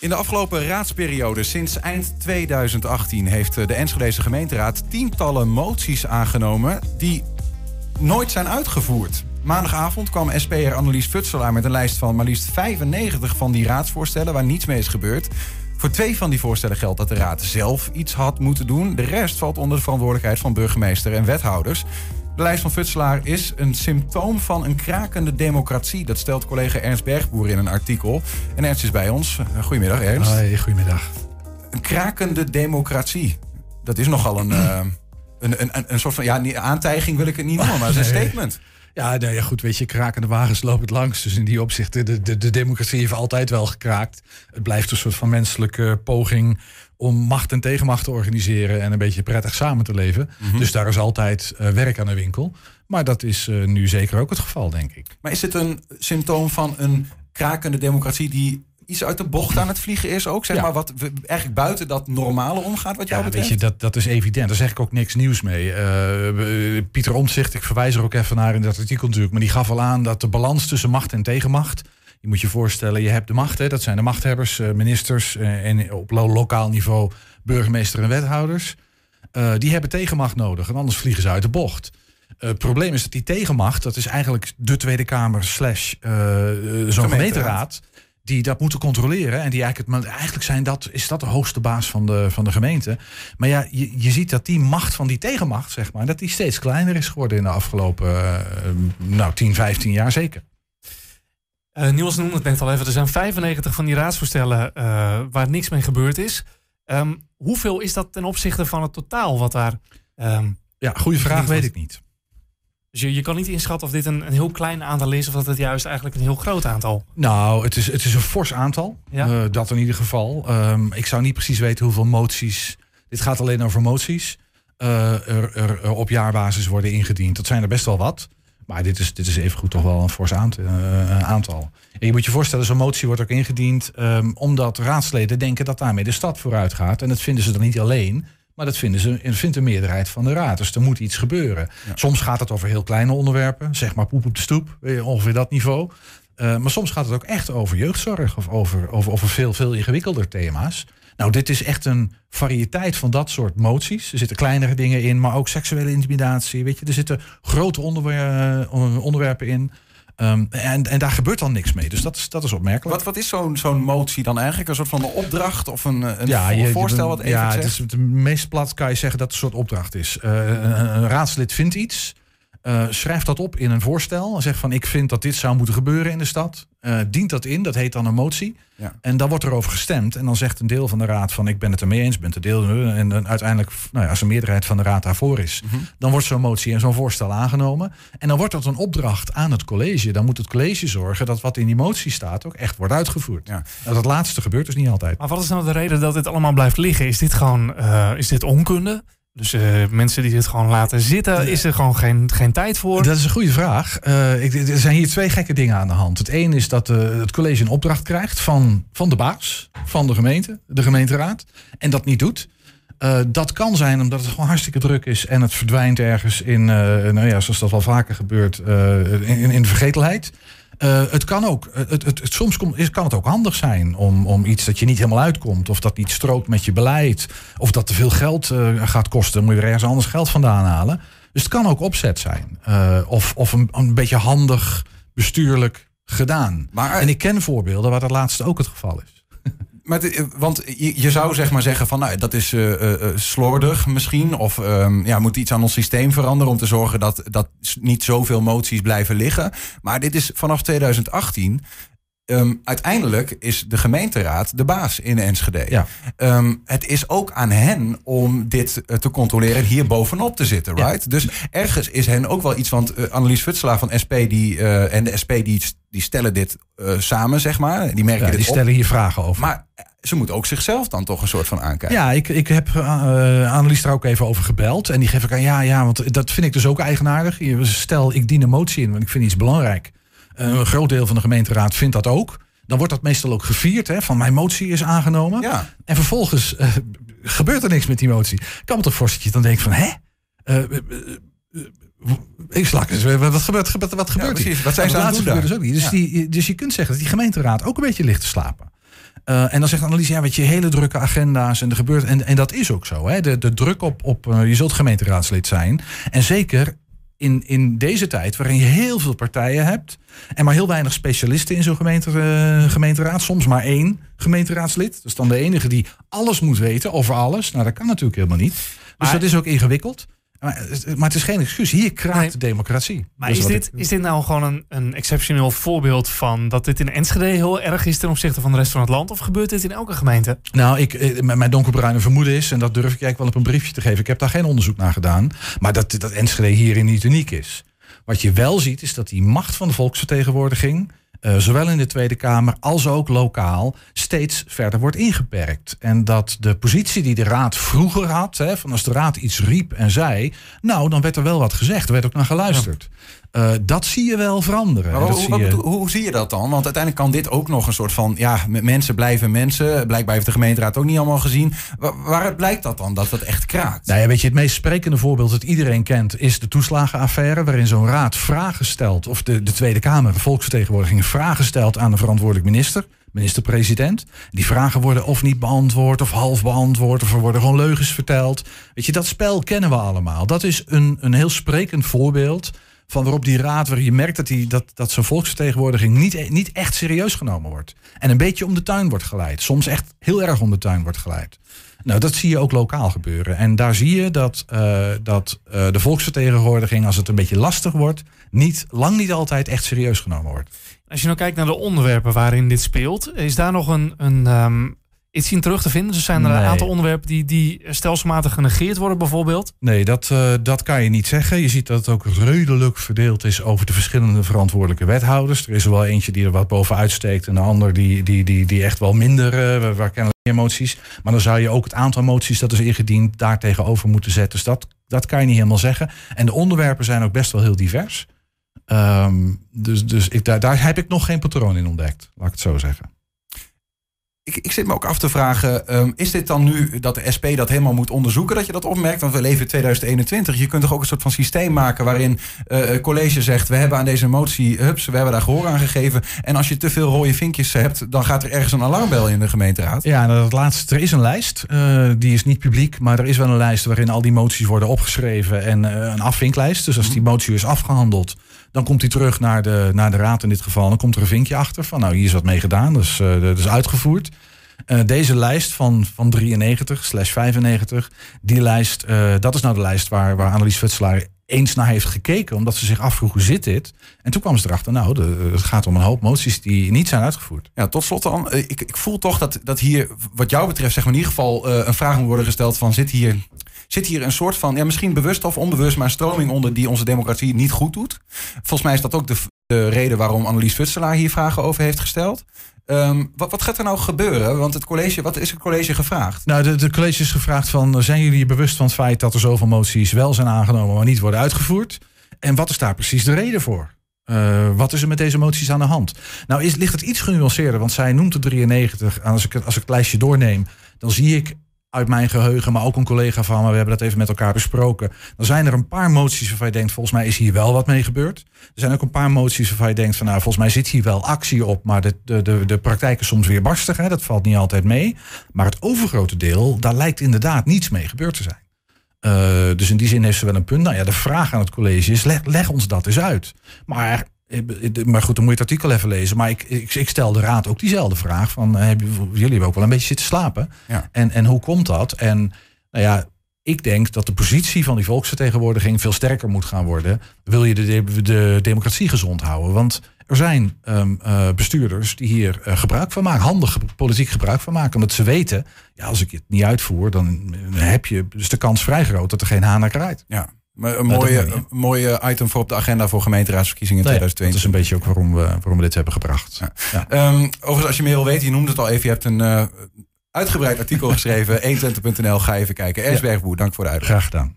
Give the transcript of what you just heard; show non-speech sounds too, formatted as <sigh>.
In de afgelopen raadsperiode, sinds eind 2018, heeft de Enschedeze gemeenteraad tientallen moties aangenomen die nooit zijn uitgevoerd. Maandagavond kwam SP'er Annelies Futselaar met een lijst van maar liefst 95 van die raadsvoorstellen waar niets mee is gebeurd. Voor twee van die voorstellen geldt dat de raad zelf iets had moeten doen. De rest valt onder de verantwoordelijkheid van burgemeester en wethouders. De lijst van Futselaar is een symptoom van een krakende democratie. Dat stelt collega Ernst Bergboer in een artikel. En Ernst is bij ons. Goedemiddag, Ernst. Hoi, goedemiddag. Een krakende democratie. Dat is nogal een, <clears throat> uh, een, een, een, soort van... Ja, aantijging wil ik het niet noemen, maar het is een statement. Ja, nou ja, goed, weet je, krakende wagens lopen het langs. Dus in die opzicht, de, de, de democratie heeft altijd wel gekraakt. Het blijft een soort van menselijke poging om macht en tegenmacht te organiseren en een beetje prettig samen te leven. Mhm. Dus daar is altijd uh, werk aan de winkel. Maar dat is uh, nu zeker ook het geval, denk ik. Maar is het een symptoom van een krakende democratie die iets uit de bocht aan het vliegen is ook? Zeg ja. maar wat eigenlijk buiten dat normale omgaat wat jou ja, betreft? Weet je, dat, dat is evident. Daar zeg ik ook niks nieuws mee. Uh, Pieter Omtzigt, ik verwijs er ook even naar in dat artikel natuurlijk... maar die gaf al aan dat de balans tussen macht en tegenmacht... Je moet je voorstellen, je hebt de macht, hè, dat zijn de machthebbers, uh, ministers uh, en op lo lokaal niveau burgemeester en wethouders. Uh, die hebben tegenmacht nodig en anders vliegen ze uit de bocht. Het probleem is dat die tegenmacht, dat is eigenlijk de Tweede Kamer slash zo'n gemeenteraad die dat moeten controleren. En die eigenlijk, het, eigenlijk zijn dat, is dat de hoogste baas van de, van de gemeente. Maar ja, je, je ziet dat die macht van die tegenmacht, zeg maar, dat die steeds kleiner is geworden in de afgelopen uh, nou, 10, 15 jaar zeker. Uh, Niels noemde het net al even. Er zijn 95 van die raadsvoorstellen uh, waar niks mee gebeurd is. Um, hoeveel is dat ten opzichte van het totaal wat daar. Um, ja, goede vraag, weet ik niet. Dus je, je kan niet inschatten of dit een, een heel klein aantal is of dat het juist eigenlijk een heel groot aantal. Nou, het is, het is een fors aantal. Ja? Uh, dat in ieder geval. Um, ik zou niet precies weten hoeveel moties. Dit gaat alleen over moties. Uh, er, er, er, op jaarbasis worden ingediend. Dat zijn er best wel wat. Maar dit is, dit is evengoed toch wel een fors aantal. En je moet je voorstellen, zo'n motie wordt ook ingediend um, omdat raadsleden denken dat daarmee de stad vooruit gaat. En dat vinden ze dan niet alleen, maar dat vinden ze, vindt de meerderheid van de raad. Dus er moet iets gebeuren. Ja. Soms gaat het over heel kleine onderwerpen, zeg maar poep op de stoep, ongeveer dat niveau. Uh, maar soms gaat het ook echt over jeugdzorg of over, over, over veel, veel ingewikkelder thema's. Nou, dit is echt een variëteit van dat soort moties. Er zitten kleinere dingen in, maar ook seksuele intimidatie. Weet je, er zitten grote onderwer onderwerpen in. Um, en, en daar gebeurt dan niks mee. Dus dat is, dat is opmerkelijk. Wat, wat is zo'n zo'n motie dan eigenlijk? Een soort van een opdracht of een, een ja, je, voorstel wat even Ja, zegt? het is het meest plat kan je zeggen dat het een soort opdracht is. Uh, een, een raadslid vindt iets. Uh, schrijf dat op in een voorstel. En zeg van ik vind dat dit zou moeten gebeuren in de stad. Uh, dient dat in, dat heet dan een motie. Ja. En dan wordt er over gestemd. En dan zegt een deel van de raad van ik ben het ermee eens, ben het deel. En dan uiteindelijk, nou ja, als een meerderheid van de raad daarvoor is, mm -hmm. dan wordt zo'n motie en zo'n voorstel aangenomen. En dan wordt dat een opdracht aan het college. Dan moet het college zorgen dat wat in die motie staat ook echt wordt uitgevoerd. Ja. Nou, dat laatste gebeurt dus niet altijd. Maar wat is nou de reden dat dit allemaal blijft liggen? Is dit gewoon uh, is dit onkunde? Dus uh, mensen die dit gewoon laten zitten, is er gewoon geen, geen tijd voor? Dat is een goede vraag. Uh, ik, er zijn hier twee gekke dingen aan de hand. Het een is dat uh, het college een opdracht krijgt van, van de baas, van de gemeente, de gemeenteraad, en dat niet doet. dat kan zijn omdat het gewoon hartstikke druk is en het verdwijnt ergens in, nou ja, zoals dat wel vaker gebeurt, in, in de vergetelheid. Uh, het kan ook, het, het, het, soms kom, is, kan het ook handig zijn om, om iets dat je niet helemaal uitkomt. Of dat niet strookt met je beleid. Of dat te veel geld uh, gaat kosten. Dan moet je er ergens anders geld vandaan halen. Dus het kan ook opzet zijn. Uh, of of een, een beetje handig bestuurlijk gedaan. Maar, en ik ken voorbeelden waar dat laatste ook het geval is. Maar de, want je, zou zeg maar zeggen van nou, dat is uh, uh, slordig misschien. Of um, ja, moet iets aan ons systeem veranderen om te zorgen dat, dat niet zoveel moties blijven liggen. Maar dit is vanaf 2018. Um, uiteindelijk is de gemeenteraad de baas in Enschede. Ja. Um, het is ook aan hen om dit uh, te controleren, hier bovenop te zitten, right? Ja. Dus ergens is hen ook wel iets, want uh, Annelies Futselaar van SP die, uh, en de SP die, die stellen dit samen, zeg maar. Die merken ja, dit die stellen hier vragen over. Maar ze moet ook zichzelf dan toch een soort van aankijken. Ja, ik, ik heb uh, Annelies daar ook even over gebeld. En die geef ik aan, ja, ja, want dat vind ik dus ook eigenaardig. Stel, ik dien een motie in, want ik vind iets belangrijk. Uh, een groot deel van de gemeenteraad vindt dat ook. Dan wordt dat meestal ook gevierd, hè, van mijn motie is aangenomen. Ja. En vervolgens uh, gebeurt er niks met die motie. Kan me toch voorstellen dat je dan denkt van, hè? Ik slak eens, wat gebeurt, wat, wat gebeurt ja, precies. Wat zijn ze aan het doen dus, ook niet. Dus, ja. die, dus je kunt zeggen dat die gemeenteraad ook een beetje ligt te slapen. Uh, en dan zegt Annelies, ja, weet je, hele drukke agenda's en er gebeurt. En, en dat is ook zo. Hè? De, de druk op, op uh, je zult gemeenteraadslid zijn. En zeker in, in deze tijd, waarin je heel veel partijen hebt. En maar heel weinig specialisten in zo'n gemeente, uh, gemeenteraad. Soms maar één gemeenteraadslid. Dat is dan de enige die alles moet weten over alles. Nou, dat kan natuurlijk helemaal niet. Dus Maar- dat is ook ingewikkeld. Maar, maar het is geen excuus. Hier kraakt Nee. de democratie. Maar Dus is dit, ik- is dit nou gewoon een, een exceptioneel voorbeeld van dat dit in Enschede heel erg is ten opzichte van de rest van het land? Of gebeurt dit in elke gemeente? Nou, ik, eh, mijn mijn donkerbruine vermoeden is, en dat durf ik eigenlijk wel op een briefje te geven. Ik heb daar geen onderzoek naar gedaan. Maar dat, dat Enschede hierin niet uniek is. Wat je wel ziet, is dat die macht van de volksvertegenwoordiging. Eh, zowel in de Tweede Kamer als ook lokaal steeds verder wordt ingeperkt. En dat de positie die de Raad vroeger had, hè, van als de Raad iets riep en zei, nou dan werd er wel wat gezegd, er werd ook naar geluisterd. Eh, dat zie je wel veranderen. Hoe, zie je- hoe zie je dat dan? Want uiteindelijk kan dit ook nog een soort van... Ja, mensen blijven mensen. Blijkbaar heeft de gemeenteraad ook niet allemaal gezien. Wa- waaruit blijkt dat dan, dat dat echt kraakt? Nou ja, weet je, het meest sprekende voorbeeld dat iedereen kent is de toeslagenaffaire, waarin zo'n raad vragen stelt, of de, de Tweede Kamer, de volksvertegenwoordiging, vragen stelt aan de verantwoordelijk minister, minister-president. Die vragen worden of niet beantwoord, of half beantwoord, of er worden gewoon leugens verteld. Weet je, dat spel kennen we allemaal. Dat is een, een heel sprekend voorbeeld van waarop die raad, waar je merkt dat, die, dat, dat zo'n volksvertegenwoordiging niet, niet echt serieus genomen wordt. En een beetje om de tuin wordt geleid. Soms echt heel erg om de tuin wordt geleid. Nou, dat zie je ook lokaal gebeuren. En daar zie je dat, eh, dat eh, de volksvertegenwoordiging, als het een beetje lastig wordt, niet, lang niet altijd echt serieus genomen wordt. Als je nou kijkt naar de onderwerpen waarin dit speelt, is daar nog een, een ehm, iets in terug te vinden? Dus zijn er een aantal onderwerpen die, die stelselmatig genegeerd worden bijvoorbeeld? Nee, dat, eh, dat kan je niet zeggen. Je ziet dat het ook redelijk verdeeld is over de verschillende verantwoordelijke wethouders. Er is er wel eentje die er wat bovenuit steekt en de ander die, die, die, die echt wel minder, eh, waar- kennelijk meer moties. Maar dan zou je ook het aantal moties dat is ingediend daar tegenover moeten zetten. Dus dat, dat kan je niet helemaal zeggen. En de onderwerpen zijn ook best wel heel divers. Ehm, dus dus ik, daar, daar heb ik nog geen patroon in ontdekt, laat ik het zo zeggen. Ik, ik zit me ook af te vragen, ehm, is dit dan nu dat de SP dat helemaal moet onderzoeken, dat je dat opmerkt? Want we leven in 2021. Je kunt toch ook een soort van systeem maken waarin het college zegt, we hebben aan deze motie, hups, we hebben daar gehoor aan gegeven. En als je te veel rode vinkjes hebt, dan gaat er ergens een alarmbel in de gemeenteraad. Ja, en dat laatste. Er is een lijst. eh, die is niet publiek, maar er is wel een lijst waarin al die moties worden opgeschreven en eh, een afvinklijst. Dus als die motie is afgehandeld, dan komt die terug naar de, naar de raad in dit geval. Dan komt er een vinkje achter van, nou, hier is wat mee gedaan, dus eh, dat is uitgevoerd. Eh, deze lijst van, van 93 slash 95, die lijst, eh, dat is nou de lijst waar, waar Annelies Futselaar eens naar heeft gekeken, omdat ze zich afvroeg hoe zit dit. En toen kwam ze erachter, nou, de, het gaat om een hoop moties die niet zijn uitgevoerd. Ja, tot slot dan. Ik, ik voel toch dat, dat hier, wat jou betreft, zeg maar in ieder geval een vraag moet worden gesteld van zit hier, zit hier een soort van, ja, misschien bewust of onbewust, maar een stroming onder die onze democratie niet goed doet. Volgens mij is dat ook de, de reden waarom Annelies Futselaar hier vragen over heeft gesteld. Ehm, wat, wat gaat er nou gebeuren? Want het college, wat is het college gevraagd? Nou, de, college is gevraagd van... zijn jullie bewust van het feit dat er zoveel moties wel zijn aangenomen... maar niet worden uitgevoerd? En wat is daar precies de reden voor? Eh, wat is er met deze moties aan de hand? Nou, is, ligt het iets genuanceerder, want zij noemt de 93. En als ik, als ik het lijstje doorneem, dan zie ik uit mijn geheugen... maar ook een collega van me, we hebben dat even met elkaar besproken... dan zijn er een paar moties waarvan je denkt... volgens mij is hier wel wat mee gebeurd. Er zijn ook een paar moties waarvan je denkt... van nou, volgens mij zit hier wel actie op... maar de, de, de, de praktijk is soms weer barstig, hè? dat valt niet altijd mee. Maar het overgrote deel, daar lijkt inderdaad niets mee gebeurd te zijn. Eh, dus in die zin heeft ze wel een punt. Nou ja, de vraag aan het college is, leg, leg ons dat eens uit. Maar, maar goed, dan moet je het artikel even lezen. Maar ik, ik, ik stel de raad ook diezelfde vraag. Van, eh, hebben, jullie hebben ook wel een beetje zitten slapen. Ja. En, en hoe komt dat? En nou ja, ik denk dat de positie van die volksvertegenwoordiging veel sterker moet gaan worden. Wil je de, de, de democratie gezond houden? Want er zijn ehm, eh, bestuurders die hier eh, gebruik van maken, handig politiek gebruik van maken. Omdat ze weten, ja, als ik het niet uitvoer, dan heb je dus de kans vrij groot dat er geen haan naar kraait. Ja, maar een mooie, een mooie item voor op de agenda voor gemeenteraadsverkiezingen in Nou ja, 2022. dat is een beetje ook waarom we, waarom we dit hebben gebracht. Ja. Ehm, overigens, als je meer wil weten, je noemde het al even, je hebt een eh, uitgebreid artikel geschreven. <laughs> 120.nl, ga even kijken. Ersbergboer, dank voor de uitleg. Graag gedaan.